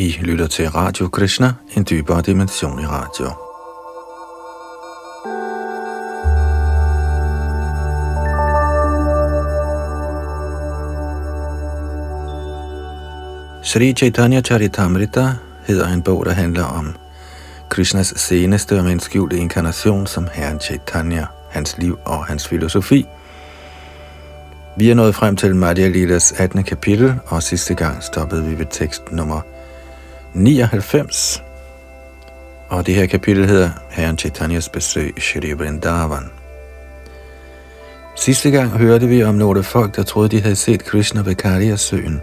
I lytter til Radio Krishna, en dybere dimension i radio. Sri Chaitanya Charitamrita hedder en bog, der handler om Krishnas seneste og mindst skjulte inkarnation som Herren Chaitanya, hans liv og hans filosofi. Vi er nået frem til Madhya Lilas 18. kapitel, og sidste gang stoppede vi ved tekst nummer 99. Og det her kapitel hedder Herren Chaitanyas besøg i Shri Vrindavan. Sidste gang hørte vi om nogle folk, der troede, de havde set Krishna ved Kalia-søen.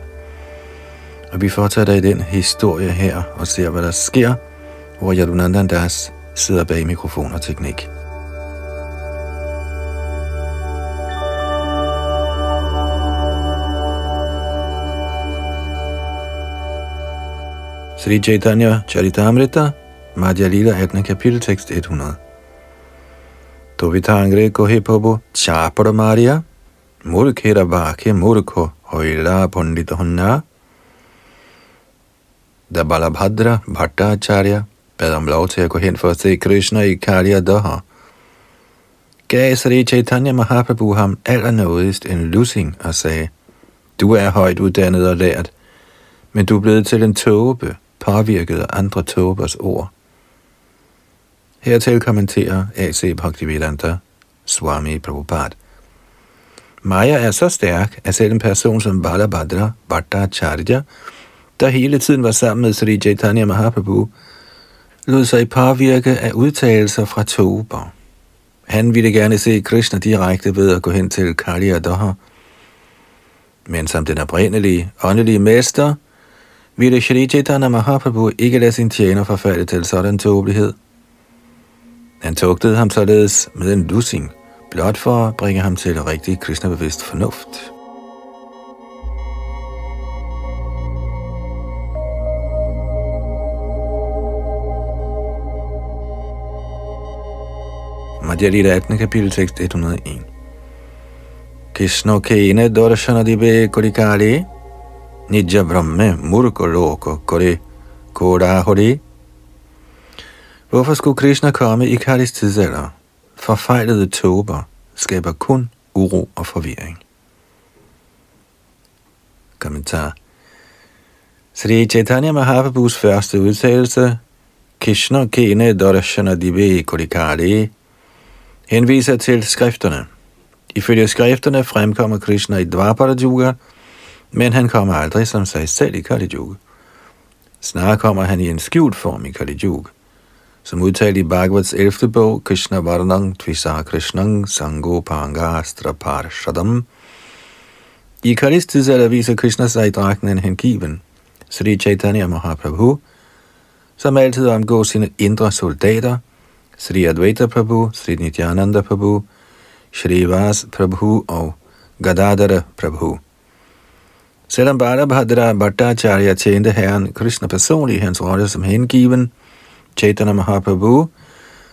Og vi fortsætter i den historie her og ser, hvad der sker, hvor Yadunandan Das sidder bag mikrofon og teknik. Sri Chaitanya Charitamrita, Madhya Lila 18. kapitel, tekst 100. Dovitangre kohe pobo chapara maria, murkera bake murko hoila pondita honna, da Balabhadra Bhattacharya bad om lov til at gå hen for at se Krishna i Karya Doha, gav Sri Chaitanya Mahaprabhu ham allernådigst en lussing og sagde, Du er højt uddannet og lært, men du er blevet til en tåbe, påvirket af andre tåbers ord. Hertil kommenterer A.C. Bhaktivedanta Swami Prabhupada. Maya er så stærk, at selv en person som Balabhadra Bhattacharya, der hele tiden var sammen med Sri Chaitanya Mahaprabhu, lod sig påvirke af udtalelser fra tober. Han ville gerne se Krishna direkte ved at gå hen til Kali Doha. men som den oprindelige, åndelige mester, ville Shri Chaitanya Mahaprabhu ikke lade sin tjener forfalde til sådan tåbelighed. Han tugtede ham således med en lussing, blot for at bringe ham til rigtig kristnebevidst fornuft. Madhya Lita 18. kapitel tekst 101. Krishna kene darshana dibe kurikali Nidja Brahme Murko Loko Kore Kodahori. Hvorfor skulle Krishna komme i Kalis tidsalder? Forfejlede tåber skaber kun uro og forvirring. Kommentar Sri Chaitanya Mahaprabhus første udtalelse, Krishna Kene Darshana Dibe Kodikari, henviser til skrifterne. Ifølge skrifterne fremkommer Krishna i Dvapara Yuga, men han kommer aldrig som sig selv i Kali Yuga. Snarere kommer han i en skjult form i Kali Yuga. Som udtalt i Bhagavats 11. bog, Krishna Varnang Tvisa Krishnang Sango Pangastra Parshadam. I Kalis tidsalder viser Krishna sig i dragten en hengiven, Sri Chaitanya Mahaprabhu, som altid omgår sine indre soldater, Sri Advaita Prabhu, Sri Nityananda Prabhu, Shri Vas Prabhu og Gadadara Prabhu. Selvom Balabhadra Bhattacharya tjente herren Krishna personligt i hans rolle som hengiven, Chaitanya Mahaprabhu,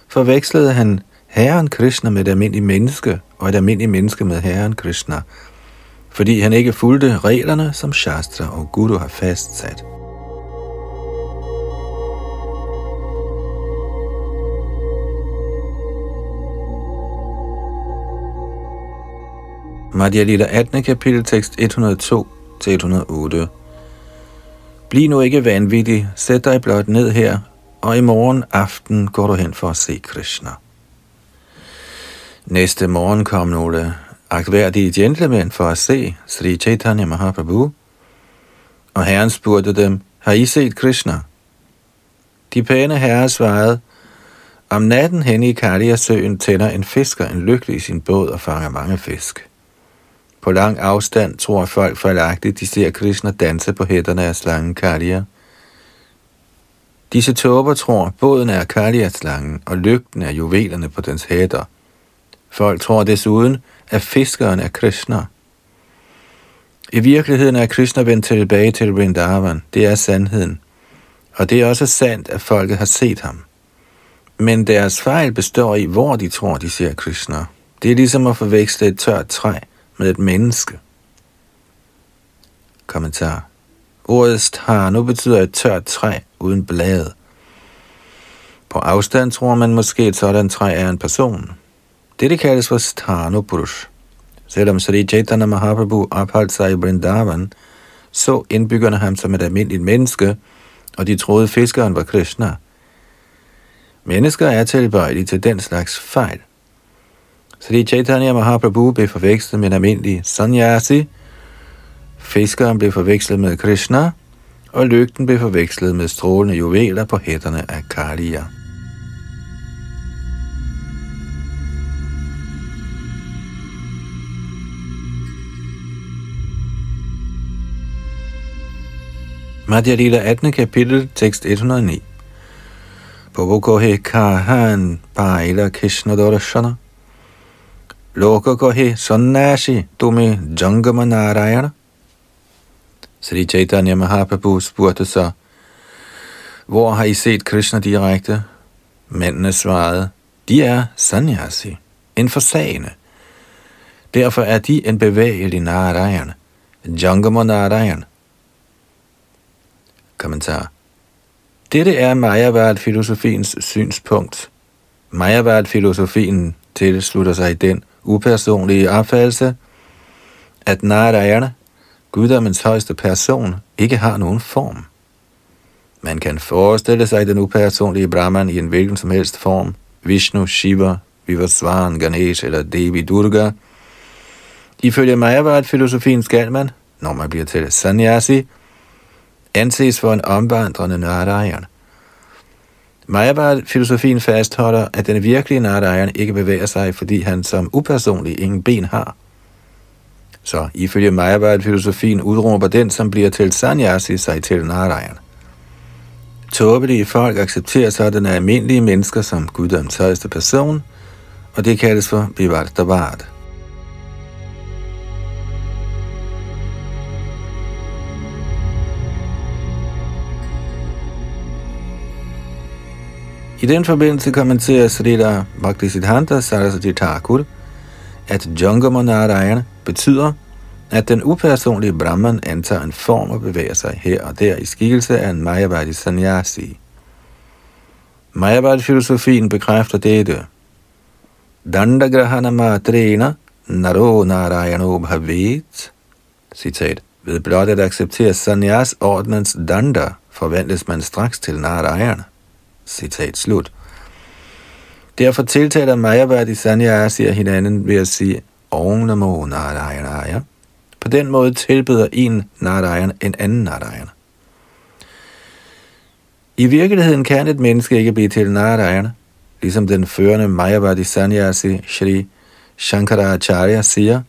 forvekslede han herren Krishna med et almindeligt menneske, og et almindeligt menneske med herren Krishna, fordi han ikke fulgte reglerne, som Shastra og Guru har fastsat. Madhya Lila 18. kapitel tekst 102 til 108. Bliv nu ikke vanvittig, sæt dig blot ned her, og i morgen aften går du hen for at se Krishna. Næste morgen kom nogle agtværdige gentlemen for at se Sri Chaitanya Mahaprabhu, og herren spurgte dem, har I set Krishna? De pæne herrer svarede, om natten hen i Kalia-søen tænder en fisker en lykkelig i sin båd og fanger mange fisk. På lang afstand tror folk fejlagtigt, de ser Krishna danse på hætterne af slangen Kalia. Disse tåber tror, båden er Kalia-slangen, og lygten er juvelerne på dens hætter. Folk tror desuden, at fiskeren er Krishna. I virkeligheden er Krishna vendt tilbage til Vrindavan. Det er sandheden. Og det er også sandt, at folket har set ham. Men deres fejl består i, hvor de tror, de ser Krishna. Det er ligesom at forveksle et tørt træ med et menneske. Kommentar. Ordet stano betyder et tørt træ uden blade. På afstand tror man måske, at sådan træ er en person. Dette kaldes for stano purush. Selvom Sri Chaitanya Mahaprabhu opholdt sig i Vrindavan, så indbyggerne ham som et almindeligt menneske, og de troede fiskeren var Krishna. Mennesker er tilbøjelige til den slags fejl. Sri Chaitanya Mahaprabhu blev forvekslet med en almindelig sannyasi, fiskeren blev forvekslet med Krishna, og lygten blev forvekslet med strålende juveler på hætterne af Kaliya. Madhya Lila 18. kapitel, tekst 109. Bobokohe kahan paila Krishna Dorashana. Lokakohe sannashi tumi jangama narayana. Sri Chaitanya Mahaprabhu spurgte så, hvor har I set Krishna direkte? Mændene svarede, de er sannyasi, en forsagende. Derfor er de en bevægelig Narayan, Jangama Narayan. Kommentar. Dette er Mayavad-filosofiens synspunkt. Mayavad-filosofien tilslutter sig den upersonlige opfattelse, at Narayana, guddommens højeste person, ikke har nogen form. Man kan forestille sig den upersonlige Brahman i en hvilken som helst form, Vishnu, Shiva, Vivaswan, Ganesh eller Devi Durga. Ifølge Mayavad-filosofien skal man, når man bliver til sannyasi, anses for en omvandrende Narayana. Mayavad-filosofien fastholder, at den virkelige Narayan ikke bevæger sig, fordi han som upersonlig ingen ben har. Så ifølge Mayavad-filosofien udråber den, som bliver til Sanyasi, sig til Narayan. Tåbelige folk accepterer så den almindelige mennesker som guddoms højeste person, og det kaldes for Vivartavad. I den forbindelse kommenterer Srila Bhaktisiddhanta Saraswati Thakur, at Jungama Narayana betyder, at den upersonlige Brahman antager en form og bevæger sig her og der i skikkelse af en Mayavadi Sanyasi. Mayavadi-filosofien bekræfter dette. Dandagrahana matrena naro narayano bhavet. Citat. Ved blot at acceptere sannyas ordnens danda, forvandles man straks til Narayana. Citat slut. Derfor tiltaler Mayavadi Sanyasier hinanden ved at sige Om Namo Narayana. På den måde tilbeder en Narayan en anden Narayan. I virkeligheden kan et menneske ikke blive til Narayana, ligesom den førende Mayavadi Sanyasi Shri Shankaracharya siger,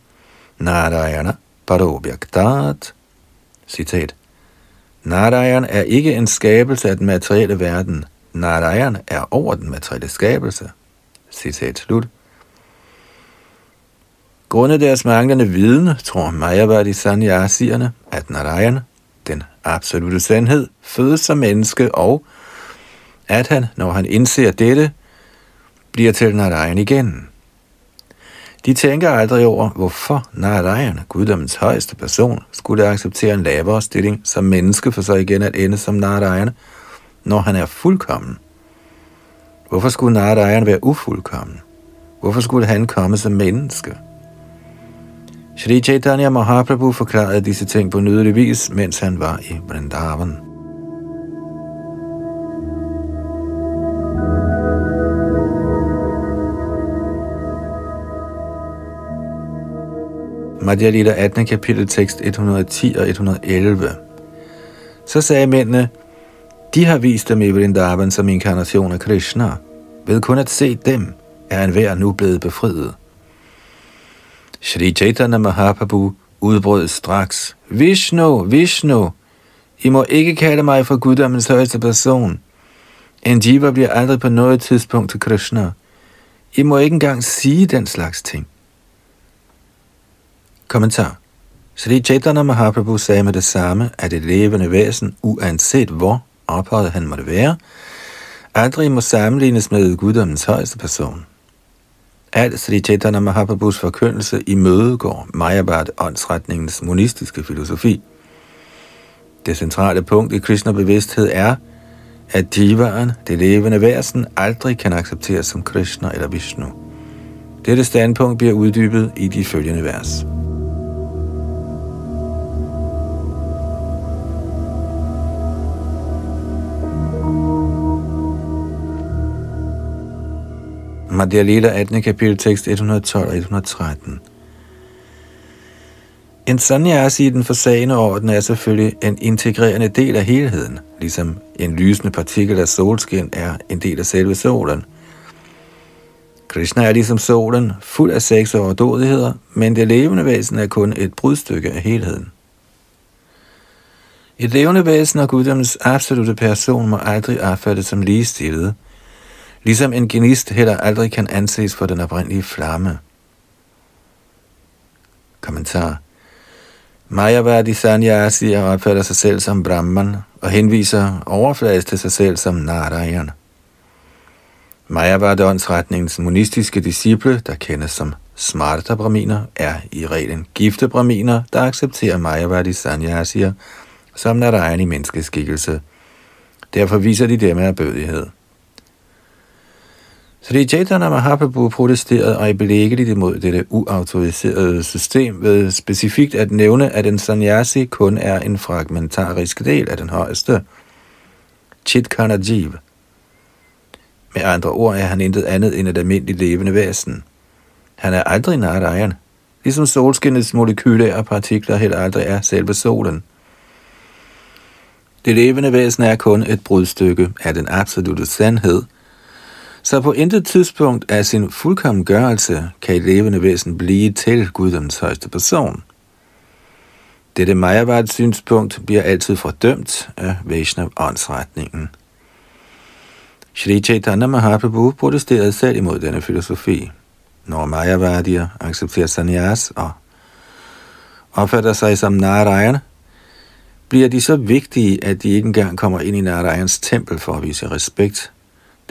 Narayana Parobhyaktat. Citat. Narayan er ikke en skabelse af den materielle verden – Narayan er over den materielle skabelse. Citat slut. Grundet deres manglende viden, tror Mayavadi Sanyasierne, at Narayan, den absolute sandhed, fødes som menneske, og at han, når han indser dette, bliver til Narayan igen. De tænker aldrig over, hvorfor Narayan, guddommens højeste person, skulle acceptere en lavere stilling som menneske for så igen at ende som Narayan, når han er fuldkommen? Hvorfor skulle Narayan være ufuldkommen? Hvorfor skulle han komme som menneske? Shri Chaitanya Mahaprabhu forklarede disse ting på nydelig vis, mens han var i Vrindavan. Madhya Lila 18. kapitel tekst 110 og 111. Så sagde mændene, de har vist dem i Vrindavan som inkarnation af Krishna. Ved kun at se dem, er enhver nu blevet befriet. Shri Chaitanya Mahaprabhu udbrød straks, Vishnu, Vishnu, I må ikke kalde mig for guddommens højeste person. En jiva bliver aldrig på noget tidspunkt til Krishna. I må ikke engang sige den slags ting. Kommentar. Sri Chaitanya Mahaprabhu sagde med det samme, at et levende væsen, uanset hvor ophøjet han måtte være, aldrig må sammenlignes med guddommens højeste person. Alt Sri Chaitanya Mahaprabhus forkyndelse i mødegår Mayabad åndsretningens monistiske filosofi. Det centrale punkt i Krishna bevidsthed er, at divaren, det levende væsen, aldrig kan accepteres som Krishna eller Vishnu. Dette standpunkt bliver uddybet i de følgende vers. Madhya Lila 18. kapitel tekst 112 og 113. En sanyasi i den forsagende orden er selvfølgelig en integrerende del af helheden, ligesom en lysende partikel af solskin er en del af selve solen. Krishna er ligesom solen, fuld af sex og overdådigheder, men det levende væsen er kun et brudstykke af helheden. Et levende væsen og guddommens absolute person må aldrig opfattes som ligestillet, ligesom en genist heller aldrig kan anses for den oprindelige flamme. Kommentar Mayavadi Sanyasi opfatter sig selv som Brahman og henviser overfladisk til sig selv som Narayan. Mayavadi åndsretningens monistiske disciple, der kendes som Smarta Brahminer, er i reglen gifte Brahminer, der accepterer Mayavadi Sanyasier som Narayan i menneskeskikkelse. Derfor viser de dem af bødighed. Sri Chaitanya Mahaprabhu protesterede øjeblikkeligt imod dette uautoriserede system ved specifikt at nævne, at en sannyasi kun er en fragmentarisk del af den højeste, Chitkana Jiv. Med andre ord er han intet andet end et almindeligt levende væsen. Han er aldrig Narayan, ligesom solskinnets molekylære partikler heller aldrig er selve solen. Det levende væsen er kun et brudstykke af den absolute sandhed – så på intet tidspunkt af sin fuldkommengørelse kan et levende væsen blive til guddoms højeste person. Dette Mayavad synspunkt bliver altid fordømt af Vaishnav åndsretningen. Shri Chaitanya Mahaprabhu protesterede selv imod denne filosofi. Når Mayavadier accepterer sannyas og opfatter sig som Narayan, bliver de så vigtige, at de ikke engang kommer ind i Narayans tempel for at vise respekt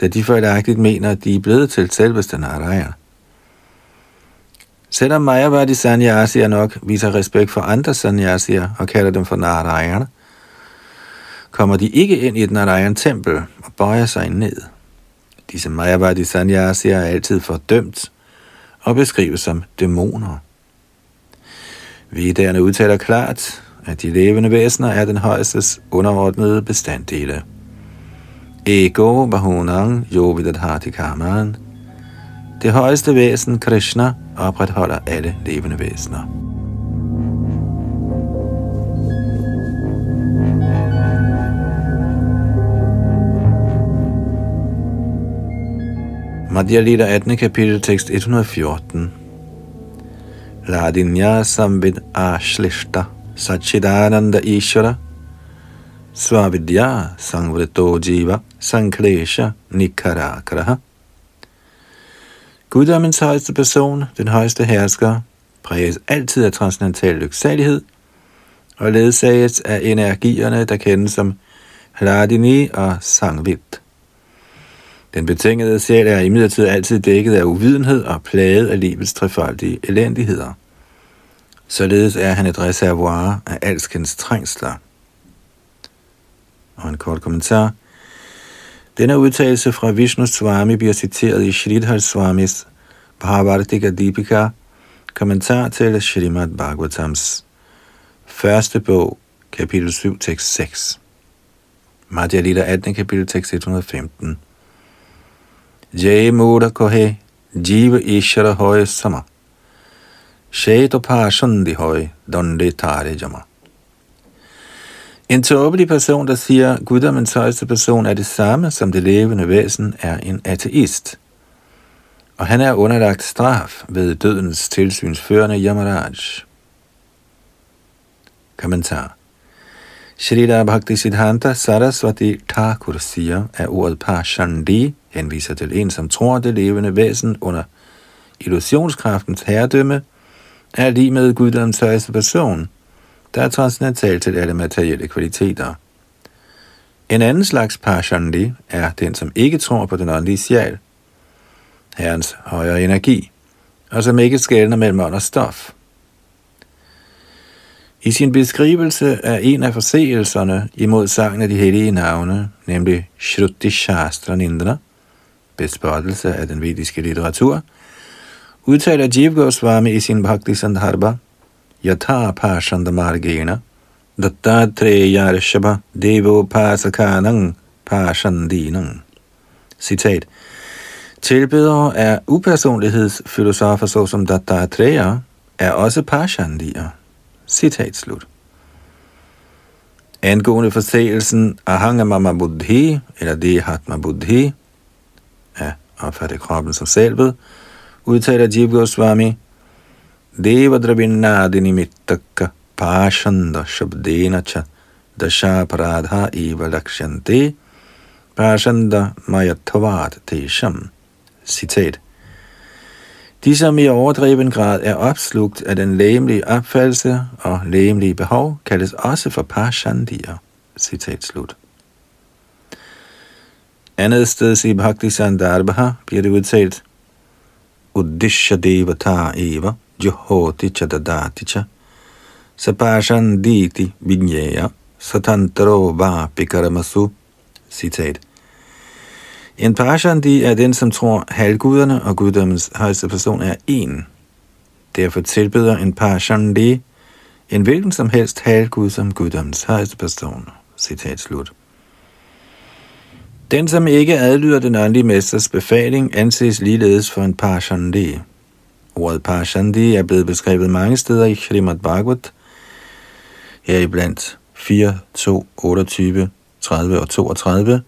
da de fejlagtigt mener, at de er blevet til selveste Narayana. Selvom Majavadi Sanyasier nok viser respekt for andre sanyasier og kalder dem for Narayan, kommer de ikke ind i et Narayan-tempel og bøjer sig ned. Disse Majavadi Sanyasier er altid fordømt og beskrives som dæmoner. Vedderne udtaler klart, at de levende væsener er den højeste underordnede bestanddele. Ego Bahunang Yovidadhati karman. Det højeste væsen, Krishna, opretholder alle levende væsener. Madhya Lita 18. kapitel, tekst 114. Ladinya samvid ashlishta sachidananda ishvara svavidya sangvrito jiva Sanklesha Nikarakraha. Guddommens højeste person, den højeste hersker, præges altid af transcendental lyksalighed og ledsages af energierne, der kendes som Hladini og Sangvit. Den betingede sjæl er imidlertid altid dækket af uvidenhed og plaget af livets trefoldige elendigheder. Således er han et reservoir af alskens trængsler. Og en kort kommentar – denne udtalelse fra Vishnu Swami bliver citeret i Shridhar Swamis Bhavatika Deepika, kommentar til Srimad Bhagavatams første bog, kapitel 7, tekst 6. Madhya Lita 18, kapitel tekst 115. Jai Mura Kohe Jiva Ishara Hoy Sama Shaito Pashandi Hoy Donde Tare Jama en tåbelig person, der siger, guddommens højeste person er det samme som det levende væsen, er en ateist. Og han er underlagt straf ved dødens tilsynsførende Yamaraj. Kommentar. Shrita Bhakti Siddhanta Saraswati Thakur siger, at ordet Pashandi henviser til en, som tror, det levende væsen under illusionskraftens herredømme er lige med guddommens højeste person – der er transcendental til alle materielle kvaliteter. En anden slags parshandi er den, som ikke tror på den åndelige sjæl, herrens højere energi, og som ikke skældner mellem ånd og stof. I sin beskrivelse af en af forseelserne imod sangen af de hellige navne, nemlig Shruti Shastra Nindra, bespottelse af den vediske litteratur, udtaler Jiv Goswami i sin Bhakti Sandharba, Yatha Pashanda Margena, Dattatreya Devo Pasakanang Pashandinang. Citat. Tilbedere af upersonlighedsfilosofer såsom Dattatreya er også Pashandier. Citat slut. Angående forseelsen Ahangamama Buddhi, eller Dehatma Buddhi, af opfatte kroppen som selvet, udtaler Jiv Goswami, Devadravinnadi mittaka pashanda shabdena cha dashaparadha eva lakshante pashanda mayatvat tesham. Citat. De, som i overdreven grad er opslugt af den læmelige opfattelse og læmelige behov, kaldes også for pashandier. Citat slut. Andet sted i Bhakti Sandarbha bliver det udtalt, Uddisha devata eva johoti chadadati cha sapashanditi vinyaya satantaro va pikaramasu. Citat. En parashandi er den, som tror, halvguderne og guddommens højeste person er en. Derfor tilbeder en parashandi en hvilken som helst halvgud som guddommens højeste person. Citat slut. Den, som ikke adlyder den åndelige mesters befaling, anses ligeledes for en parashandi. Ordet parashandi er blevet beskrevet mange steder i Srimad Bhagavat, heriblandt 4, 2, 28, 30 og 32,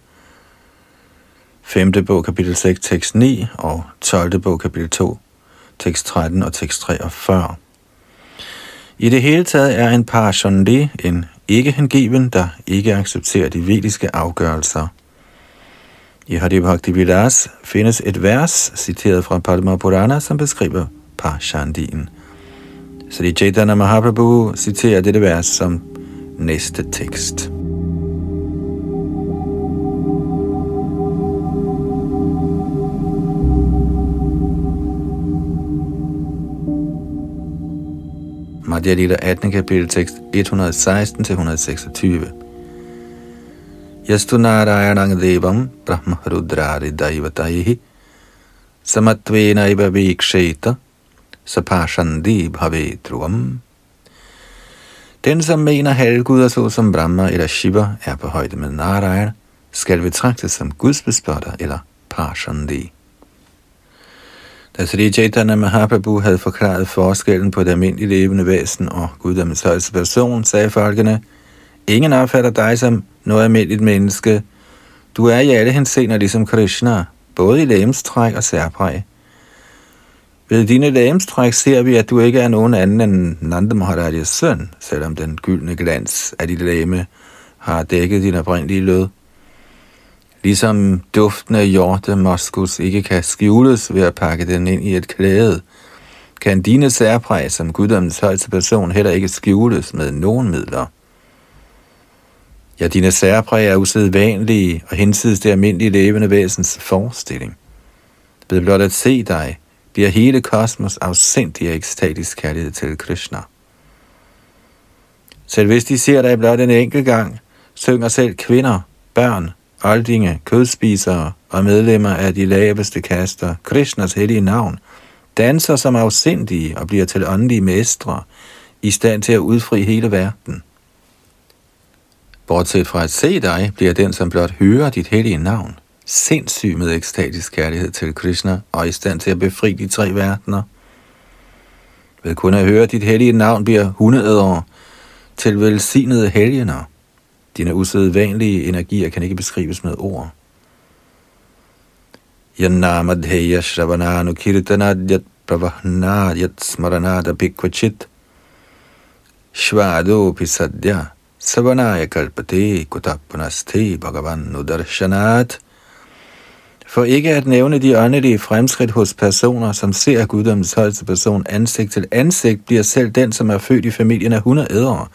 5. bog, kapitel 6, tekst 9, og 12. bog, kapitel 2, tekst 13 og tekst 43. I det hele taget er en parashandi en ikke-hengiven, der ikke accepterer de vediske afgørelser. I Hadi Bhakti Vilas findes et vers, citeret fra Padma Purana, som beskriver Parshandien. Sri Chaitanya Mahaprabhu citerer dette vers som næste tekst. Madhya Lila 18. kapitel tekst 116-126. Yastu Narayanang Devam Brahma Rudrari Daivataihi Samatvena Iva Viksheta Sapashandi Bhavetruam Den, som mener halvguder såsom Brahma eller Shiva er på højde med Narayana, skal betragtes som gudsbespotter eller parshandi. Da Sri Chaitanya Mahaprabhu havde forklaret forskellen på det almindelige levende væsen og guddommens højeste person, sagde folkene, Ingen opfatter dig som noget almindeligt menneske. Du er i alle henseender ligesom Krishna, både i lægemstræk og særpræg. Ved dine lægemstræk ser vi, at du ikke er nogen anden end Nanda Maharajas søn, selvom den gyldne glans af dit læme har dækket din oprindelige lød. Ligesom duften af hjorte moskus ikke kan skjules ved at pakke den ind i et klæde, kan dine særpræg som guddommens højeste person heller ikke skjules med nogen midler. Ja, dine særpræg er usædvanlige og hensides det almindelige levende væsens forestilling. Ved blot at se dig, bliver hele kosmos afsindig ekstatisk kærlighed til Krishna. Selv hvis de ser dig blot en enkelt gang, synger selv kvinder, børn, oldinge, kødspisere og medlemmer af de laveste kaster, Krishnas hellige navn, danser som afsindige og bliver til åndelige mestre, i stand til at udfri hele verden. Bortset fra at se dig, bliver den, som blot hører dit hellige navn, sindssyg med ekstatisk kærlighed til Krishna og i stand til at befri de tre verdener. Ved kun at høre dit hellige navn bliver hundeædere til velsignede helgener. Dine usædvanlige energier kan ikke beskrives med ord. Yannamadheya shravananu kirtanadyat pravahnadyat smaranada pikvachit shvado pisadya savanaya kalpate Kutapunaste bhagavan nudarshanat for ikke at nævne de åndelige fremskridt hos personer, som ser guddommens højeste person ansigt til ansigt, bliver selv den, som er født i familien af 100 ædre,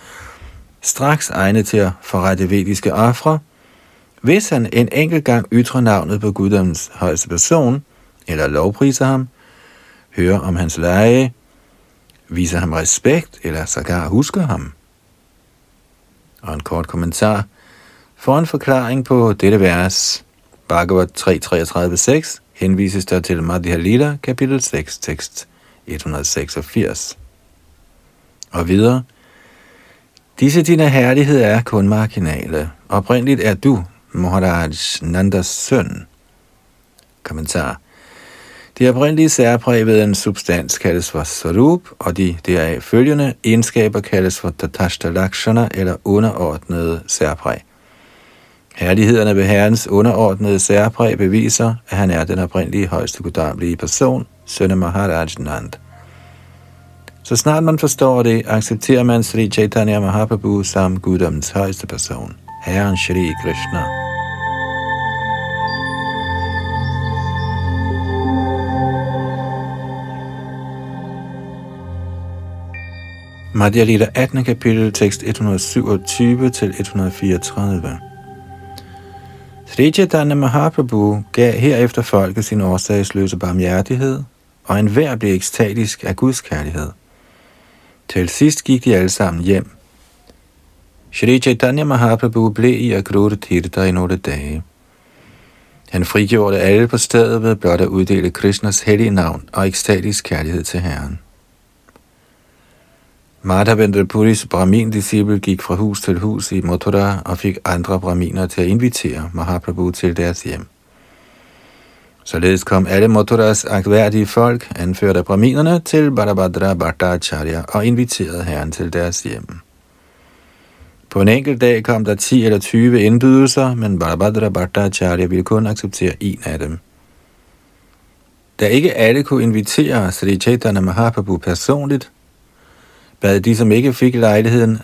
straks egnet til at forrette vediske ofre, hvis han en enkelt gang ytrer navnet på guddommens højeste person, eller lovpriser ham, hører om hans leje, viser ham respekt, eller sågar husker ham, Og en kort kommentar. For en forklaring på dette vers, Bhagavad 3.33.6, henvises der til Madhya Lila, kapitel 6, tekst 186. Og videre, Disse dine herligheder er kun marginale. Oprindeligt er du, Maharaj Nandas søn. Kommentar. Det oprindelige særpræg ved en substans kaldes for sarup, og de deraf følgende egenskaber kaldes for tatashta lakshana eller underordnede særpræg. Herlighederne ved Herrens underordnede særpræg beviser, at han er den oprindelige højeste guddommelige person, søn af Maharaj Nand. Så snart man forstår det, accepterer man Sri Chaitanya Mahaprabhu som guddommens højeste person, Herren Sri Krishna. Madhya Lila 18. kapitel, tekst 127 til 134. Sri Chaitanya Mahaprabhu gav herefter folket sin årsagsløse barmhjertighed, og enhver blev ekstatisk af Guds kærlighed. Til sidst gik de alle sammen hjem. Sri Chaitanya Mahaprabhu blev i Akrura Tirtha i nogle dage. Han frigjorde alle på stedet ved blot at uddele Krishnas hellige navn og ekstatisk kærlighed til Herren. Madhavendra Puris Brahmin-disciple gik fra hus til hus i Mathura og fik andre brahminer til at invitere Mahaprabhu til deres hjem. Således kom alle Mathuras agtværdige folk, anført af brahminerne, til Barabhadra Bhattacharya og inviterede herren til deres hjem. På en enkelt dag kom der 10 eller 20 indbydelser, men Barabhadra Bhattacharya ville kun acceptere en af dem. Da ikke alle kunne invitere Sri Chaitanya Mahaprabhu personligt, bad de, som ikke fik lejligheden,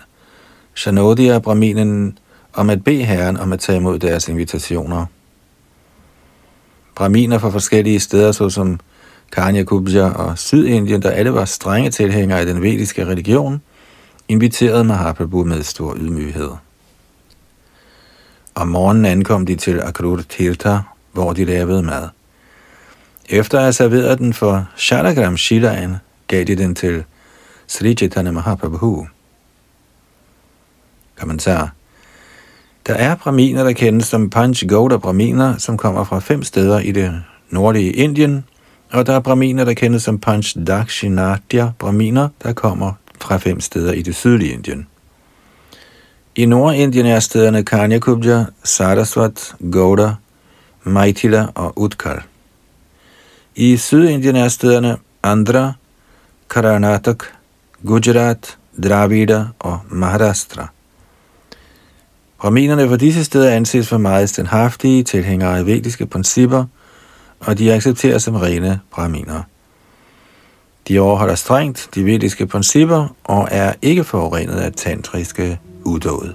Shanodia Brahminen om at bede herren om at tage imod deres invitationer. Brahminer fra forskellige steder, såsom Kanya Kubja og Sydindien, der alle var strenge tilhængere af den vediske religion, inviterede Mahaprabhu med stor ydmyghed. Om morgenen ankom de til Akrur Tirtha, hvor de lavede mad. Efter at have serveret den for Shalagram Shilaen, gav de den til Sri Chaitanya Mahaprabhu. Kommentar. Der er braminer, der kendes som Panch Gauda braminer, som kommer fra fem steder i det nordlige Indien, og der er braminer, der kendes som Panch Dakshinatya braminer, der kommer fra fem steder i det sydlige Indien. I Nordindien er stederne Kanyakubja, Saraswat, Gauda, Maithila og Utkal. I Sydindien er stederne Andhra, Karnataka, Gujarat, Dravida og Maharashtra. Brahminerne fra disse steder anses for meget standhaftige tilhængere af vediske principper, og de accepteres som rene brahminer. De overholder strengt de vediske principper og er ikke forurenet af tantriske udåd.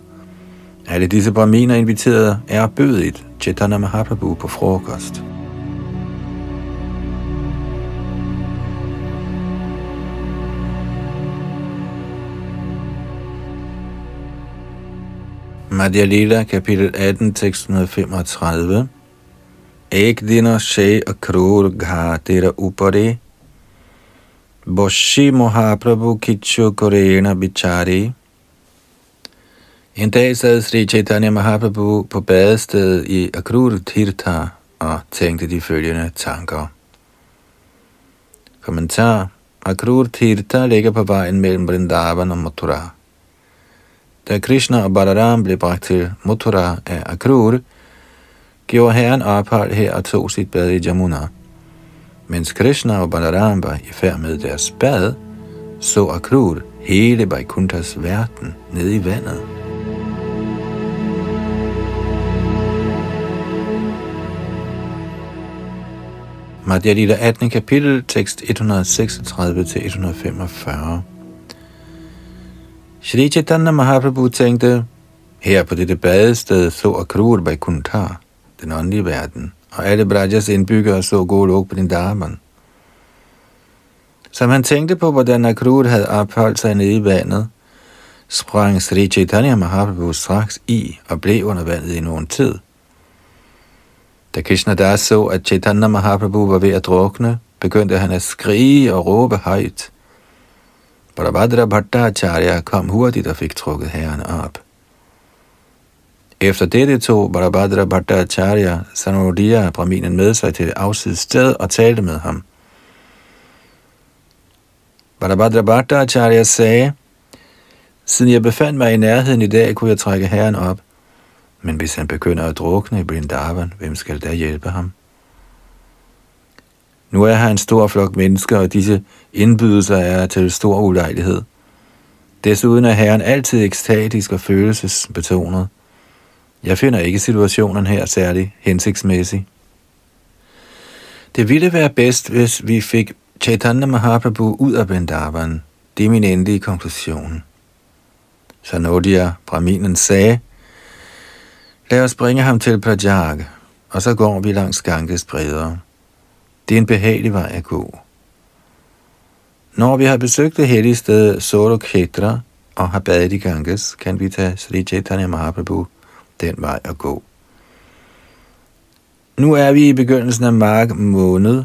Alle disse brahminer inviterede er bødigt Chaitanya Mahaprabhu på frokost. Madhya Lila, kapitel 18, tekst 135. Ek dina she akrur ghatira upare, Boshi Mahaprabhu Kichu Korena Bichari. En dag sad Sri Chaitanya Mahaprabhu på badestedet i Akrur Tirtha og tænkte de følgende tanker. Kommentar. Akrur Tirtha ligger på vejen mellem Vrindavan og Mathura. Da Krishna og Balaram blev bragt til Mathura af Akrur, gjorde herren ophold her og tog sit bad i Jamuna. Mens Krishna og Balaram var i færd med deres bad, så Akrur hele Vaikunthas verden nede i vandet. Madhya Lila 18. kapitel, tekst 136-145. Shri Chaitanya Mahaprabhu tænkte, her på dette badested så Akrur Vaikuntha, den åndelige verden, og alle Brajas indbyggere så Golok på. Som han tænkte på, hvordan Akrur havde opholdt sig nede i vandet, sprang Sri Chaitanya Mahaprabhu straks i og blev under vandet i nogen tid. Da Krishna der så, at Chaitanya Mahaprabhu var ved at drukne, begyndte han at skrige og råbe højt. Prabhadra Bhattacharya kom hurtigt og fik trukket herren op. Efter dette tog Barabhadra Bhattacharya Sanodia Brahminen med sig til et afsides sted og talte med ham. Barabhadra Bhattacharya sagde, Siden jeg befandt mig i nærheden i dag, kunne jeg trække herren op. Men hvis han begynder at drukne i Brindavan, hvem skal da hjælpe ham? Nu er her en stor flok mennesker, og disse indbydelser er til stor ulejlighed. Desuden er herren altid ekstatisk og følelsesbetonet. Jeg finder ikke situationen her særlig hensigtsmæssig. Det ville være bedst, hvis vi fik Chaitanya Mahaprabhu ud af Vrindavan. Det er min endelige konklusion. Sanodia, Brahminen, sagde, Lad os bringe ham til Prajag, og så går vi langs Ganges bredere. Det er en behagelig vej at gå. Når vi har besøgt det hellige sted Sorokshetra og har badet i Ganges, kan vi tage Sri Chaitanya Mahaprabhu den vej at gå. Nu er vi i begyndelsen af mark måned.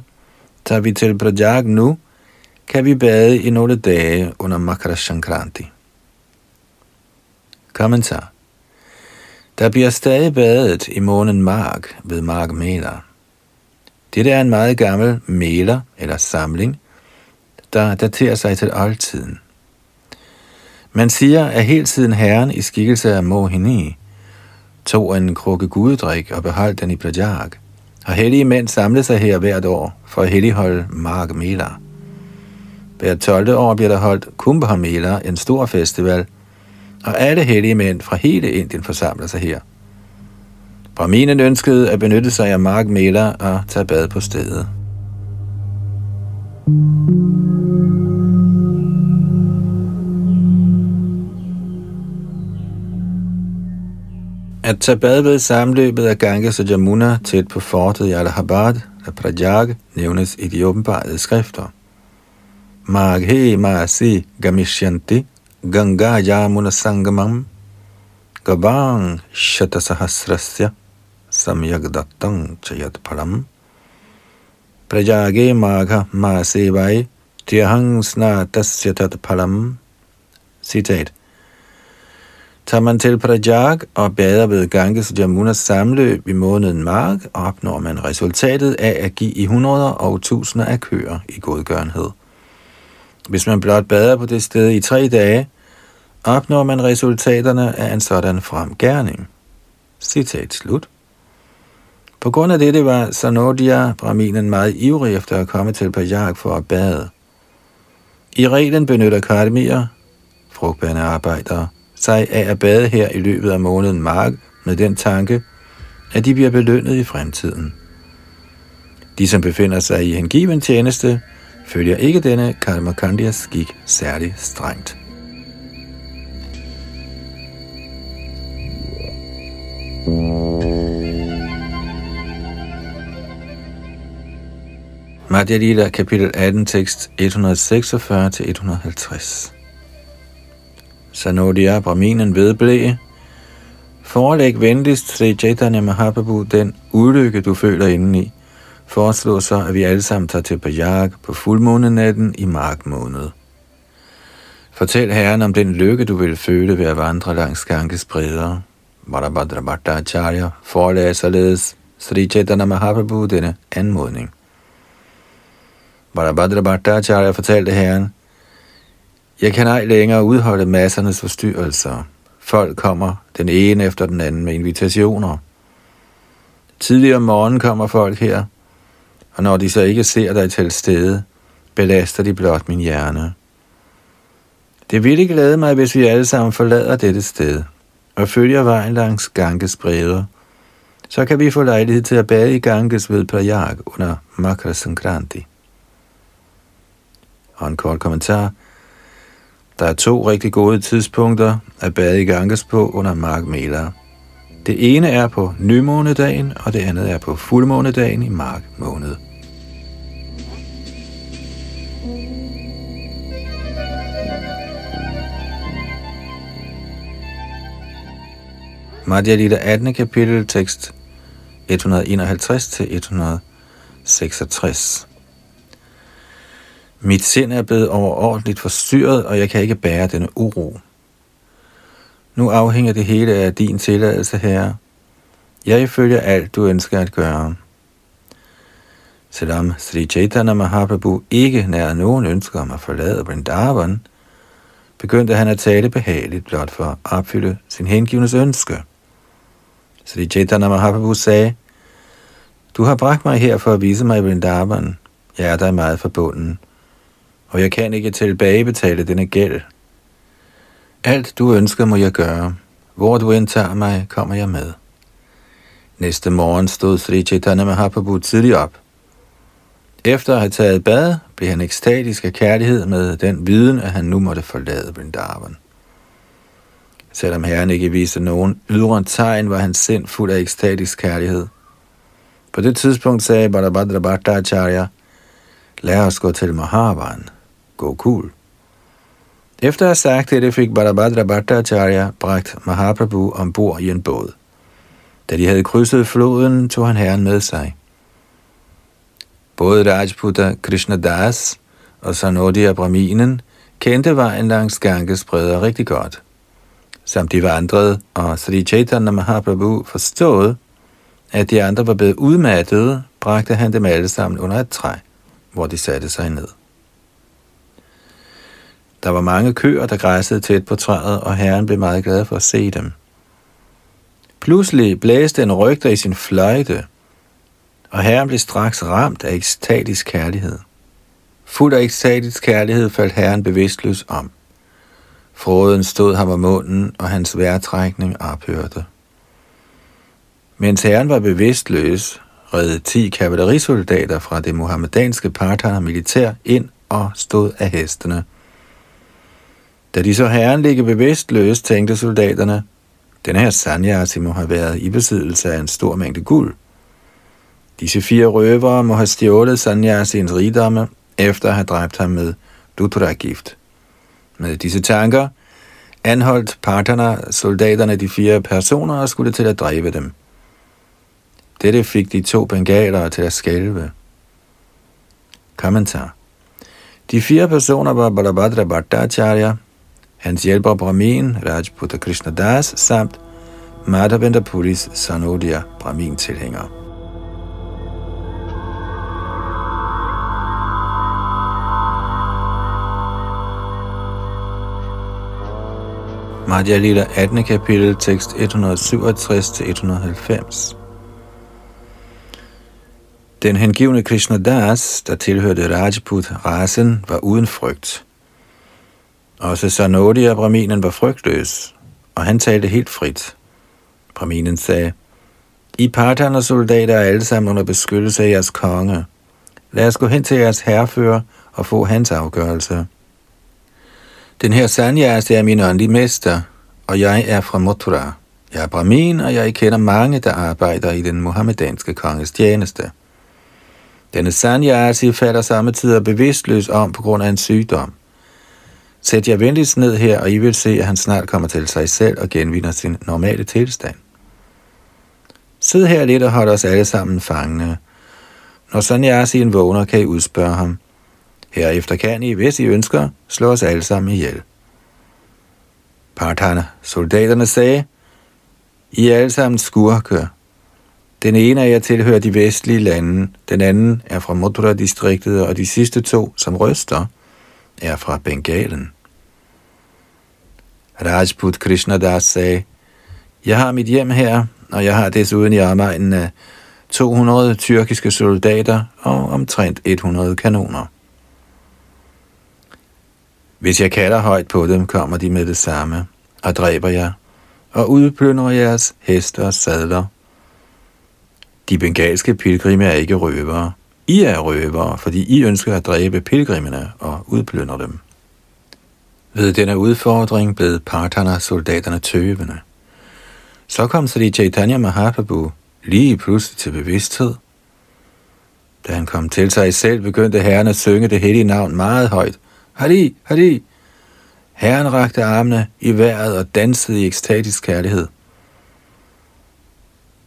Tager vi til Prajag nu, kan vi bade i nogle dage under Makara Shankranti. Kommentar. Der bliver stadig badet i månen Mark ved Mark Mela. Dette er en meget gammel mæler eller samling, der daterer sig til oldtiden. Man siger, at helt siden herren i skikkelse af Mohini tog en krukke gudedrik og beholdt den i Prajag, har hellige mænd samlet sig her hvert år for at helligholde Mark Mela. Hvert 12. år bliver der holdt Kumbh Mela, en stor festival – og alle hellige mænd fra hele Indien forsamler sig her. Brahminen ønskede at benytte sig af Mark Mela og tage bad på stedet. At tage bad ved samløbet af Ganges og Jamuna tæt på fortet i Allahabad af Prajag nævnes i de åbenbarede skrifter. Maghe Masi Gamishyanti Ganga Yamuna Sangamam Gabang Shatasahasrasya Samyagdattang Chayat phalam. Prajage Magha Masevai Tyahang Snatasya Tat phalam. Citat Tager man til Prajag og bader ved Ganges og Jamunas samløb i måneden Mark, opnår man resultatet af at give i hundreder og tusinder af køer i godgørenhed. Hvis man blot bader på det sted i tre dage, opnår man resultaterne af en sådan fremgærning. Citat slut. På grund af dette var Sanodia Brahminen meget ivrig efter at komme til Pajak for at bade. I reglen benytter kardemier, frugtbærende arbejdere, sig af at bade her i løbet af måneden mark med den tanke, at de bliver belønnet i fremtiden. De, som befinder sig i hengiven tjeneste, følger ikke denne Karmakandias skik særlig strengt. Madhya Lila, kapitel 18, tekst 146-150. Sanodia Brahminen vedblæ. Forelæg venligst Sri Chaitanya Mahaprabhu den ulykke, du føler indeni. Foreslå så, at vi alle sammen tager til Pajak på fuldmånenatten i mark måned. Fortæl herren om den lykke, du vil føle ved at vandre langs Ganges bredder. Bharabhadra Bhattacharya forelagde således Sri Chaitanya Mahaprabhu denne anmodning. Bharabhadra Bhattacharya fortalte herren, jeg kan ej længere udholde massernes forstyrrelser. Folk kommer den ene efter den anden med invitationer. Tidligere om morgenen kommer folk her, og når de så ikke ser dig til stede, belaster de blot min hjerne. Det ville glæde mig, hvis vi alle sammen forlader dette sted og følger vejen langs Ganges bredder, så kan vi få lejlighed til at bade i Ganges ved Prayag under Makra Sankranti. Og en kort kommentar. Der er to rigtig gode tidspunkter at bade i Ganges på under Mark Mela. Det ene er på nymånedagen, og det andet er på fuldmånedagen i mark måned. Madhya Lita 18. kapitel, tekst 151-166. Mit sind er blevet overordentligt forstyrret, og jeg kan ikke bære denne uro. Nu afhænger det hele af din tilladelse, herre. Jeg følger alt, du ønsker at gøre. Selvom Sri Chaitanya Mahaprabhu ikke nær nogen ønsker om at forlade Vrindavan, begyndte han at tale behageligt blot for at opfylde sin hengivnes ønske. Sri Chaitanya Mahaprabhu sagde, Du har bragt mig her for at vise mig Vrindavan. Jeg er dig meget forbunden, og jeg kan ikke tilbagebetale denne gæld. Alt du ønsker må jeg gøre. Hvor du end tager mig, kommer jeg med. Næste morgen stod Sri Chaitanya Mahaprabhu tidligt op. Efter at have taget bad, blev han ekstatisk af kærlighed med den viden, at han nu måtte forlade Vrindavan. Selvom herren ikke viste nogen ydre tegn, var hans sind fuld af ekstatisk kærlighed. På det tidspunkt sagde Bharabhadra Bhattacharya, lad os gå til Mahavan. Gokul. cool. Efter at have sagt det, fik Barabhadra Bhattacharya bragt Mahaprabhu ombord i en båd. Da de havde krydset floden, tog han herren med sig. Både Rajputa Das og Sanodia Brahminen kendte vejen langs Ganges bredder rigtig godt. Samt de vandrede, og Sri Chaitanya Mahaprabhu forstod, at de andre var blevet udmattede, bragte han dem alle sammen under et træ, hvor de satte sig ned. Der var mange køer, der græssede tæt på træet, og herren blev meget glad for at se dem. Pludselig blæste en rygter i sin fløjte, og herren blev straks ramt af ekstatisk kærlighed. Fuld af ekstatisk kærlighed faldt herren bevidstløs om. Froden stod ham om munden, og hans vejrtrækning ophørte. Mens herren var bevidstløs, redde ti kavalerisoldater fra det muhammedanske partner militær ind og stod af hestene. Da de så herren ligge bevidstløs, tænkte soldaterne, den her sanyasi må have været i besiddelse af en stor mængde guld. Disse fire røvere må have stjålet sanyasins rigdomme, efter at have dræbt ham med dutra-gift. Med disse tanker anholdt parterne soldaterne de fire personer og skulle til at dræbe dem. Dette fik de to bengalere til at skælve. Kommentar. De fire personer var Balabhadra Bhattacharya, hans hjælper Brahmin, Rajputa Krishna Das, samt Madhavendra Puris Sanodia Brahmin-tilhængere. Madhya Lila 18. kapitel, tekst 167-190. Den hengivne Krishna Das, der tilhørte Rajput-rasen, var uden frygt. Også Sanodi og Brahminen var frygtløs, og han talte helt frit. Brahminen sagde, I parterne soldater er alle sammen under beskyttelse af jeres konge. Lad os gå hen til jeres herrefører og få hans afgørelse. Den her Sanyas er min åndelige mester, og jeg er fra Mathura. Jeg er Brahmin, og jeg kender mange, der arbejder i den muhammedanske konges tjeneste. Denne Sanyasi falder samtidig bevidstløs om på grund af en sygdom. Sæt jer venligst ned her, og I vil se, at han snart kommer til sig selv og genvinder sin normale tilstand. Sid her lidt og hold os alle sammen fangne. Når Sanyasien vågner, kan I udspørge ham. Herefter kan I, hvis I ønsker, slå os alle sammen ihjel. Partana, soldaterne sagde, I er alle sammen skurke. Den ene af jer tilhører de vestlige lande, den anden er fra Mathura-distriktet, og de sidste to, som røster, er fra Bengalen. Rajput Das sagde, Jeg har mit hjem her, og jeg har desuden i omegnen af 200 tyrkiske soldater og omtrent 100 kanoner. Hvis jeg kalder højt på dem, kommer de med det samme og dræber jer og udplyndrer jeres heste og sadler. De bengalske pilgrimme er ikke røvere. I er røvere, fordi I ønsker at dræbe pilgrimene og udplyndre dem. Ved denne udfordring blev parterne soldaterne tøvende. Så kom Sri Chaitanya Mahaprabhu lige pludselig til bevidsthed. Da han kom til sig selv, begyndte herren at synge det hellige navn meget højt. Hari, Hari, Herren rakte armene i vejret og dansede i ekstatisk kærlighed.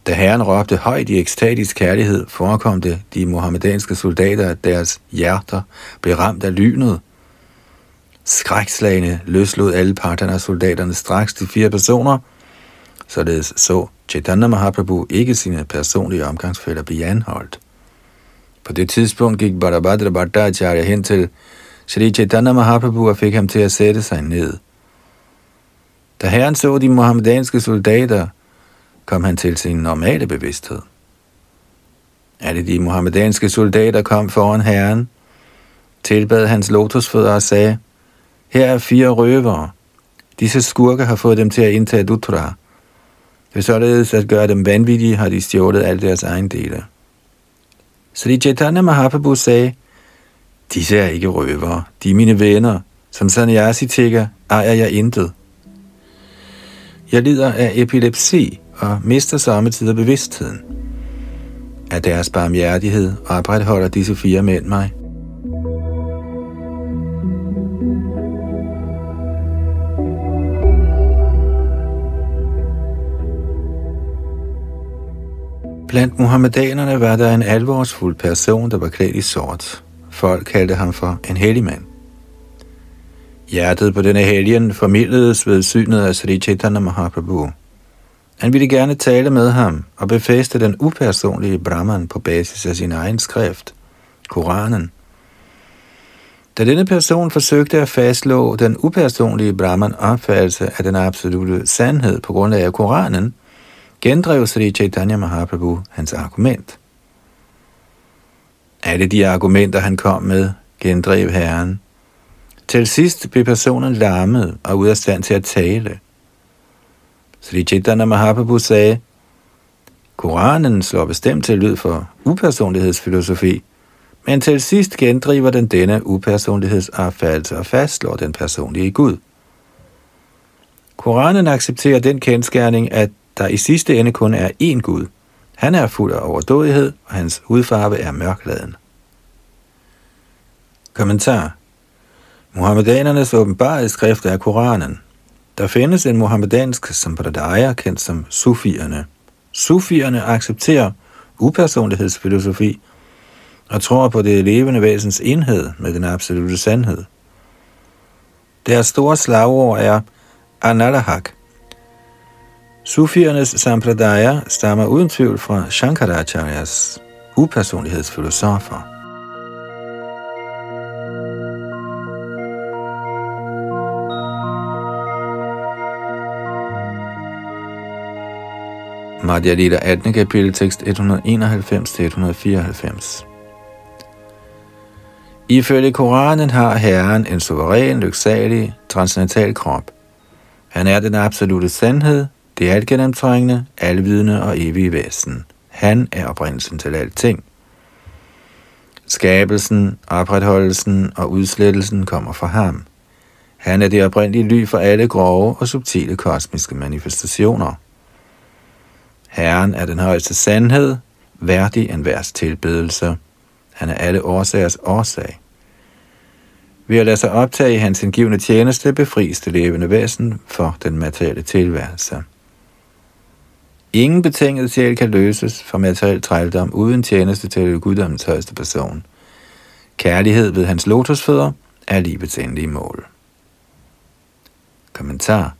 Da herren råbte højt i ekstatisk kærlighed, forekom det de muhammedanske soldater, at deres hjerter blev ramt af lynet. Skrækslagene løslod alle parterne af soldaterne straks de fire personer, således så Chaitanya Mahaprabhu ikke sine personlige omgangsfælder blive anholdt. På det tidspunkt gik Barabhadra Bhattacharya hen til Sri Chaitanya Mahaprabhu og fik ham til at sætte sig ned. Da herren så de muhammedanske soldater, kom han til sin normale bevidsthed. Alle de muhammedanske soldater kom foran herren, tilbad hans lotusfødder og sagde, her er fire røvere. Disse skurke har fået dem til at indtage Dutra. Ved således at gøre dem vanvittige, har de stjålet alle deres egen dele. Sri Chaitanya Mahaprabhu sagde, disse er ikke røvere, de er mine venner. Som sannyasi tigger, ejer jeg intet. Jeg lider af epilepsi og mister samtidig bevidstheden. Af deres barmhjertighed opretholder disse fire mænd mig. Blandt muhammedanerne var der en alvorsfuld person, der var klædt i sort. Folk kaldte ham for en hellig mand. Hjertet på denne helgen formidledes ved synet af Sri Chaitanya Mahaprabhu. Han ville gerne tale med ham og befæste den upersonlige Brahman på basis af sin egen skrift, Koranen. Da denne person forsøgte at fastslå den upersonlige Brahman opfattelse af den absolute sandhed på grund af Koranen, gendrev Sri Chaitanya Mahaprabhu hans argument. Alle de argumenter, han kom med, gendrev herren. Til sidst blev personen larmet og ude af stand til at tale. Sri Chaitanya Mahaprabhu sagde, Koranen slår bestemt til lyd for upersonlighedsfilosofi, men til sidst gendriver den denne upersonlighedsopfattelse og fastslår den personlige Gud. Koranen accepterer den kendskærning, at der i sidste ende kun er én Gud. Han er fuld af overdådighed, og hans hudfarve er mørkladen. Kommentar Muhammedanernes åbenbare skrift er Koranen. Der findes en muhammedansk sampradaya, kendt som sufierne. Sufierne accepterer upersonlighedsfilosofi og tror på det levende væsens enhed med den absolute sandhed. Deres store slagord er Analahak, Sufiernes sampradaya stammer uden tvivl fra Shankaracharyas upersonlighedsfilosofer. Madhya Lita 18. kapitel tekst 191-194 Ifølge Koranen har Herren en suveræn, lyksalig, transcendental krop. Han er den absolute sandhed, det er alt gennemtrængende, alvidende og evige væsen. Han er oprindelsen til alting. Skabelsen, opretholdelsen og udslettelsen kommer fra ham. Han er det oprindelige ly for alle grove og subtile kosmiske manifestationer. Herren er den højeste sandhed, værdig en værs tilbedelse. Han er alle årsagers årsag. Ved at lade sig optage i hans indgivende tjeneste, befries det levende væsen for den materielle tilværelse. Ingen betinget sjæl kan løses fra materiel trældom uden tjeneste til guddommens højeste person. Kærlighed ved hans lotusfødder er livets endelige mål. Kommentar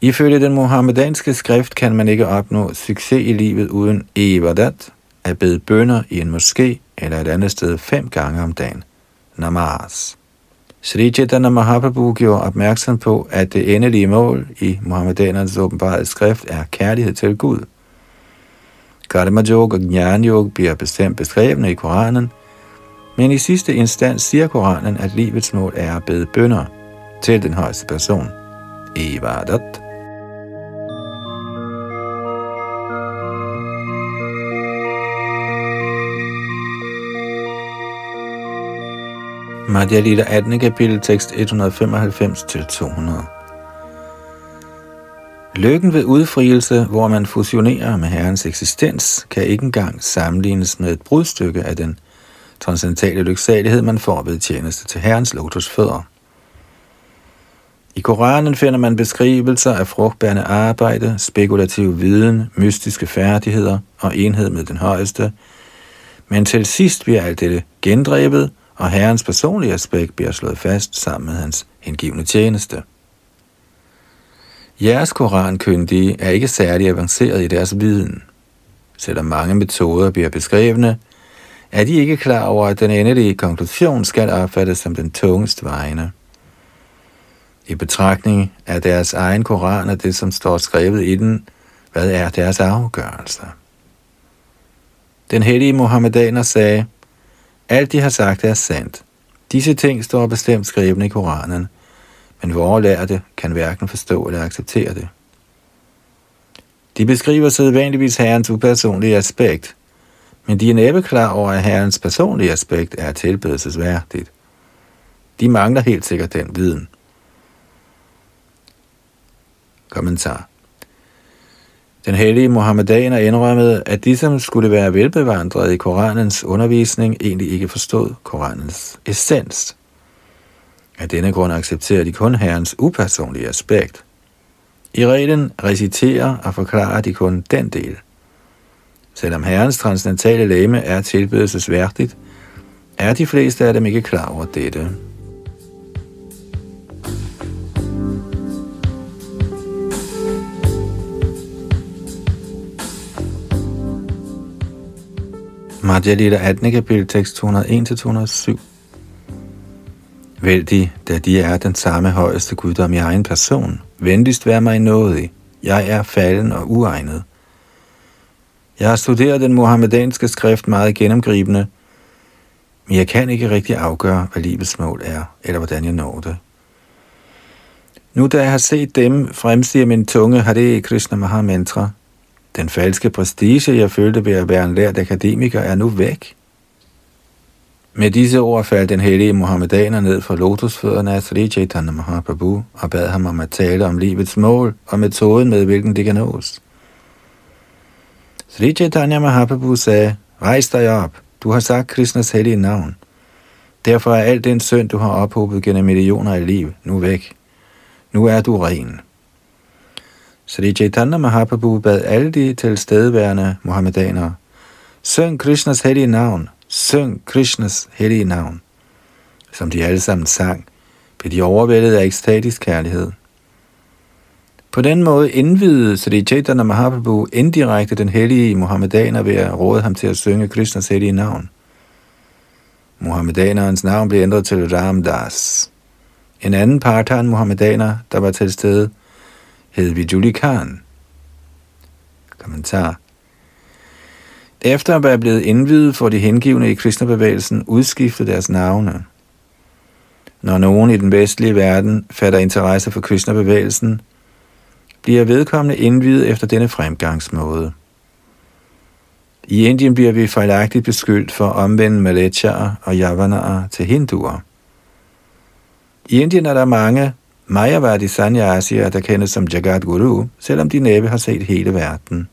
Ifølge den muhammedanske skrift kan man ikke opnå succes i livet uden ibadat, at bede bønder i en moské eller et andet sted fem gange om dagen. Namaz. Sri Chaitanya Mahaprabhu gjorde opmærksom på, at det endelige mål i Muhammedanernes åbenbare skrift er kærlighed til Gud. Karma Yoga og Jnana Yoga bliver bestemt beskrevet i Koranen, men i sidste instans siger Koranen, at livets mål er at bede bønder til den højeste person. Ibadat. Madhya Lita 18. kapitel, tekst 195-200. Lykken ved udfrielse, hvor man fusionerer med Herrens eksistens, kan ikke engang sammenlignes med et brudstykke af den transcendentale lyksalighed, man får ved tjeneste til Herrens lotusfødder. I Koranen finder man beskrivelser af frugtbærende arbejde, spekulativ viden, mystiske færdigheder og enhed med den højeste, men til sidst bliver alt dette gendrevet og herrens personlige aspekt bliver slået fast sammen med hans hengivne tjeneste. Jeres korankyndige er ikke særlig avanceret i deres viden. Selvom mange metoder bliver beskrevne, er de ikke klar over, at den endelige konklusion skal opfattes som den tungest vejende. I betragtning af deres egen koran og det, som står skrevet i den, hvad er deres afgørelser? Den hellige Mohammedaner sagde, alt de har sagt er sandt. Disse ting står bestemt skrevet i Koranen, men vores lærte kan hverken forstå eller acceptere det. De beskriver sædvanligvis herrens upersonlige aspekt, men de er næppe klar over, at herrens personlige aspekt er tilbedelsesværdigt. De mangler helt sikkert den viden. Kommentar den hellige Mohammedaner indrømmede, at de, som skulle være velbevandret i Koranens undervisning, egentlig ikke forstod Koranens essens. Af denne grund accepterer de kun Herrens upersonlige aspekt. I reglen reciterer og forklarer de kun den del. Selvom Herrens transcendentale læme er tilbedelsesværdigt, er de fleste af dem ikke klar over dette. Madhya Lita 18. kapitel, tekst 201-207. Vældig, da de er den samme højeste guddom i egen person, venligst vær mig nådig. Jeg er falden og uegnet. Jeg har studeret den muhammedanske skrift meget gennemgribende, men jeg kan ikke rigtig afgøre, hvad livets mål er, eller hvordan jeg når det. Nu da jeg har set dem, fremstiger min tunge Hare Krishna Mahamantra, den falske prestige, jeg følte ved at være en lært akademiker, er nu væk. Med disse ord faldt den hellige Mohammedaner ned fra lotusfødderne af Sri Chaitanya Mahaprabhu og bad ham om at tale om livets mål og metoden med hvilken det kan nås. Sri Chaitanya Mahaprabhu sagde, Rejs dig op, du har sagt Krishnas hellige navn. Derfor er al den synd, du har ophobet gennem millioner af liv, nu væk. Nu er du ren. Sri Chaitanya Mahaprabhu bad alle de tilstedeværende muhammedanere, syng Krishnas hellige navn, syng Krishnas hellige navn. Som de alle sammen sang, blev de overvældet af ekstatisk kærlighed. På den måde indvidede Sri Chaitanya Mahaprabhu indirekte den hellige muhammedaner ved at råde ham til at synge Krishnas hellige navn. Muhammedanerens navn blev ændret til Ramdas. En anden partan muhammedaner, der var til stede, hed Vijuli Khan. Kommentar. Efter at være blevet indvidet for de hengivne i kristnebevægelsen, udskiftet deres navne. Når nogen i den vestlige verden fatter interesse for kristnebevægelsen, bliver vedkommende indvidet efter denne fremgangsmåde. I Indien bliver vi fejlagtigt beskyldt for at omvende Malechaer og Javanaer til hinduer. I Indien er der mange, Mayavadi sanyasier, der kendes som Jagat Guru, selvom de næppe har set hele verden.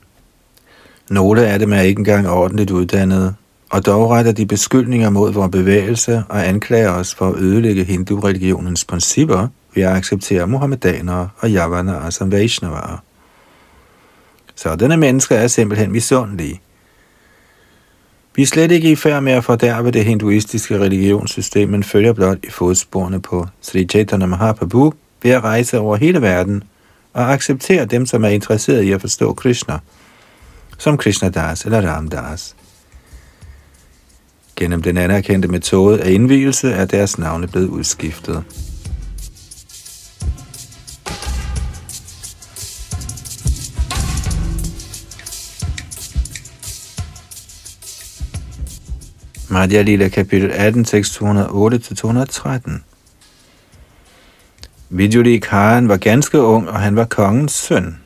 Nogle af dem er ikke engang ordentligt uddannede, og dog retter de beskyldninger mod vores bevægelse og anklager os for at ødelægge hindu-religionens principper ved at acceptere muhammedanere og javanere som Så Sådanne mennesker er simpelthen misundelige. Vi er slet ikke i færd med at fordærve det hinduistiske religionssystem, men følger blot i fodsporene på Sri Chaitanya Mahaprabhu, ved at rejse over hele verden og acceptere dem, som er interesseret i at forstå Krishna, som Krishna Das eller Ram Das. Gennem den anerkendte metode af indvielse er deres navne blevet udskiftet. Madhya Lila kapitel 18, tekst 608-213 Vidjuli Khan var ganske ung, og han var kongens søn.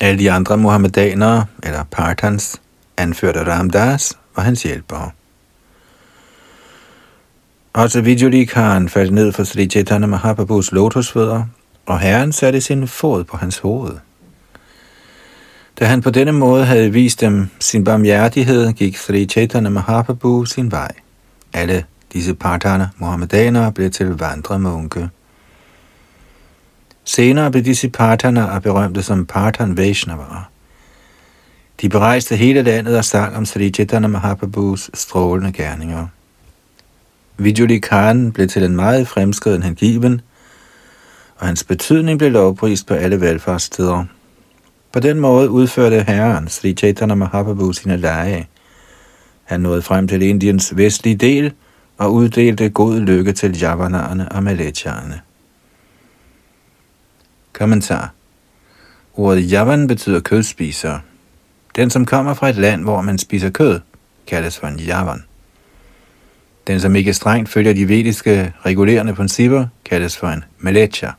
Alle de andre muhammedanere, eller partans, anført af Ramdas, var hans hjælper. Også Vidjuli Khan faldt ned for Sri Chaitanya Mahaprabhus lotusfødder, og herren satte sin fod på hans hoved. Da han på denne måde havde vist dem sin barmhjertighed, gik Sri Chaitanya Mahaprabhu sin vej. Alle disse parterne, muhammedanere, blev til vandremunke. munke. Senere blev disse parterne berømte som Partan Vaishnava. De berejste hele landet og sang om Sri Chaitanya Mahaprabhus strålende gerninger. Vijuli Khan blev til en meget fremskreden hengiven, og hans betydning blev lovprist på alle velfærdssteder. På den måde udførte herren Sri Chaitanya Mahaprabhu sine lege. Han nåede frem til Indiens vestlige del og uddelte god lykke til javanerne og malaysierne. Kommentar Ordet javan betyder kødspiser. Den, som kommer fra et land, hvor man spiser kød, kaldes for en javan. Den, som ikke strengt følger de vediske regulerende principper, kaldes for en malecha.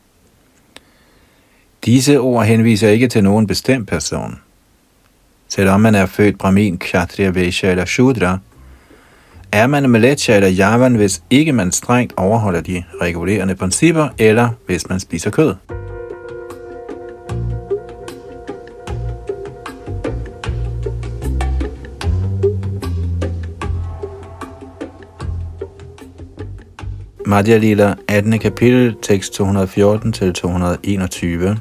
Disse ord henviser ikke til nogen bestemt person. Selvom man er født Brahmin, Kshatriya, vesha eller Shudra, er man Malecha eller Javan, hvis ikke man strengt overholder de regulerende principper, eller hvis man spiser kød. Madhya Lila, 18. kapitel, tekst 214-221.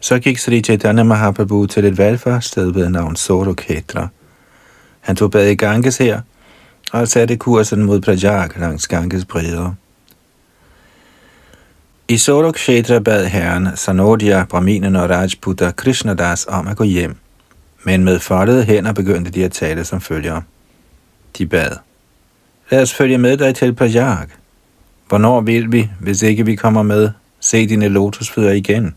Så gik Sri Chaitanya Mahaprabhu til et valgfærdssted ved navn Soroketra. Han tog bad i Ganges her, og satte kursen mod Prajak langs Ganges bredder. I Sorokshetra bad herren Sanodia, Brahminen og Rajputa Krishnadas om at gå hjem, men med foldede hænder begyndte de at tale som følger. De bad. Lad os følge med dig til Pajak. Hvornår vil vi, hvis ikke vi kommer med, se dine lotusfødder igen?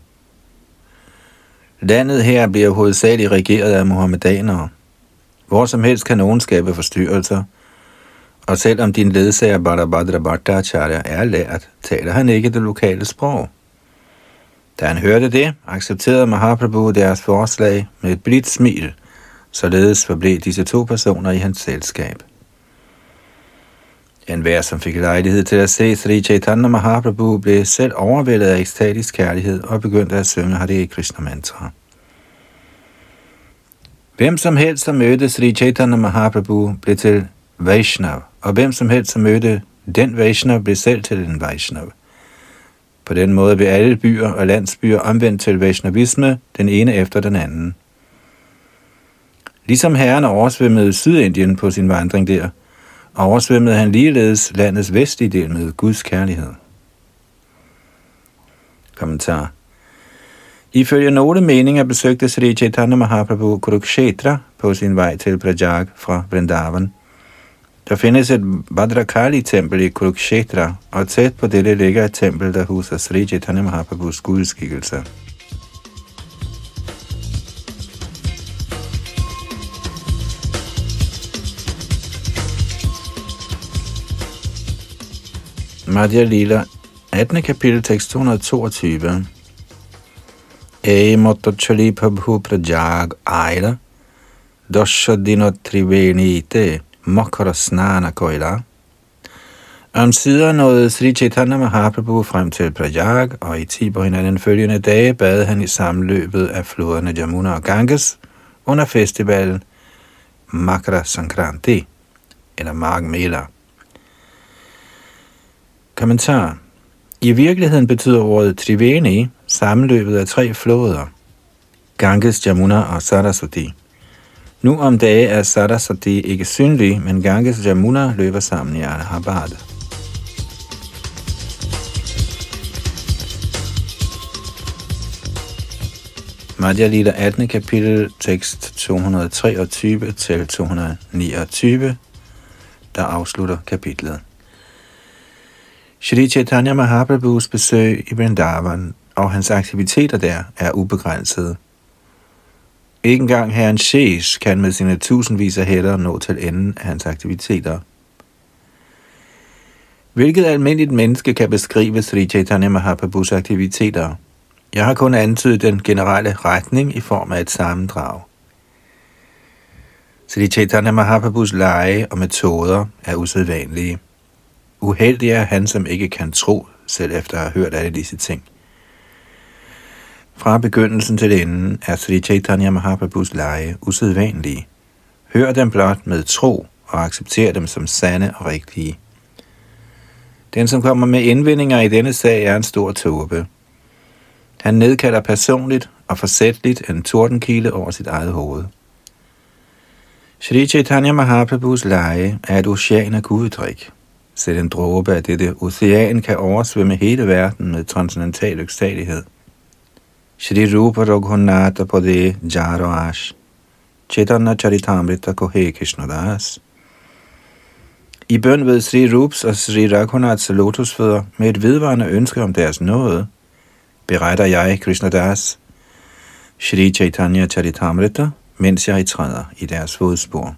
Landet her bliver hovedsageligt regeret af muhammedanere. Hvor som helst kan nogen skabe forstyrrelser, og selvom din ledsager Badabadra Bhattacharya er lært, taler han ikke det lokale sprog. Da han hørte det, accepterede Mahaprabhu deres forslag med et blidt smil, således forblev disse to personer i hans selskab. En hver, som fik lejlighed til at se Sri Chaitanya Mahaprabhu, blev selv overvældet af ekstatisk kærlighed og begyndte at synge Hare Krishna mantra. Hvem som helst, som mødte Sri Chaitanya Mahaprabhu, blev til Vaishnav, og hvem som helst, som mødte den Vaishnav, blev selv til en Vaishnav. På den måde blev alle byer og landsbyer omvendt til Vaishnavisme, den ene efter den anden. Ligesom herren oversvømmede Sydindien på sin vandring der, oversvømmede han ligeledes landets vestlige del med Guds kærlighed. Kommentar Ifølge nogle meninger besøgte Sri Chaitanya Mahaprabhu Kurukshetra på sin vej til Prajag fra Vrindavan. Der findes et Bhadrakali-tempel i Kurukshetra, og tæt på dette ligger et tempel, der huser Sri Chaitanya Mahaprabhus gudskikkelse. Madhya Lila, 18. kapitel, tekst 222. E motochali prabhu prajag aila, dosha dino trivenite, mokara snana koila. Om sider nåede Sri Chaitanya Mahaprabhu frem til Prajag, og i Tiberhina den følgende dage bad han i sammenløbet af floderne Jamuna og Ganges under festivalen Makara Sankranti, eller Mark Mela. Kommentar. I virkeligheden betyder ordet Triveni sammenløbet af tre floder, Ganges, Jamuna og Saraswati. Nu om dage er Saraswati ikke synlig, men Ganges og Jamuna løber sammen i Allahabad. Madhya Lila 18. kapitel, tekst 223 til 229, der afslutter kapitlet. Shri Chaitanya Mahaprabhus besøg i Vrindavan og hans aktiviteter der er ubegrænsede. Ikke engang herren Shesh kan med sine tusindvis af hætter nå til enden af hans aktiviteter. Hvilket almindeligt menneske kan beskrive Sri Chaitanya Mahaprabhus aktiviteter? Jeg har kun antydet den generelle retning i form af et sammendrag. Sri Chaitanya Mahaprabhus lege og metoder er usædvanlige. Uheldig er han, som ikke kan tro, selv efter at have hørt alle disse ting. Fra begyndelsen til enden er Sri Chaitanya Mahaprabhus lege usædvanlige. Hør dem blot med tro og accepter dem som sande og rigtige. Den, som kommer med indvendinger i denne sag, er en stor tåbe. Han nedkalder personligt og forsætligt en tordenkile over sit eget hoved. Shri Chaitanya Mahaprabhus lege er et ocean af guddrik. Selv en dråbe af dette ocean kan oversvømme hele verden med transcendental ekstadighed. Shri Rupa Raghunatha Pade Jaro Ash Chaitanya Charitamrita Kohe Krishnadas I bøn ved Sri Rups og Sri Raghunaths lotusfødder med et vedvarende ønske om deres nåde, beretter jeg Krishnadas, Shri Chaitanya Charitamrita, mens jeg træder i deres fodspor.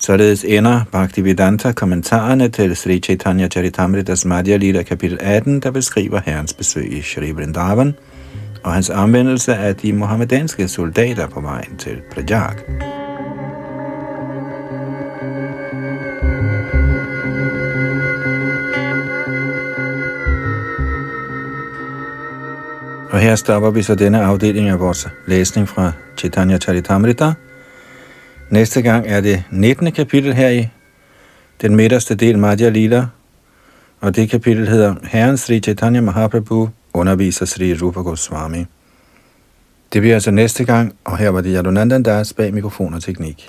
Således ender Bhaktivedanta kommentarerne til Sri Chaitanya Charitamritas Madhya Lila kapitel 18, der beskriver herrens besøg i Shri Vrindavan og hans anvendelse af de mohammedanske soldater på vejen til Prajag. Og her stopper vi så denne afdeling af vores læsning fra Chaitanya Charitamrita. Næste gang er det 19. kapitel her i den midterste del Madhya Lila, og det kapitel hedder Herren Sri Chaitanya Mahaprabhu underviser Sri Rupa Goswami. Det bliver altså næste gang, og her var det Yadunandan Das bag mikrofon og teknik.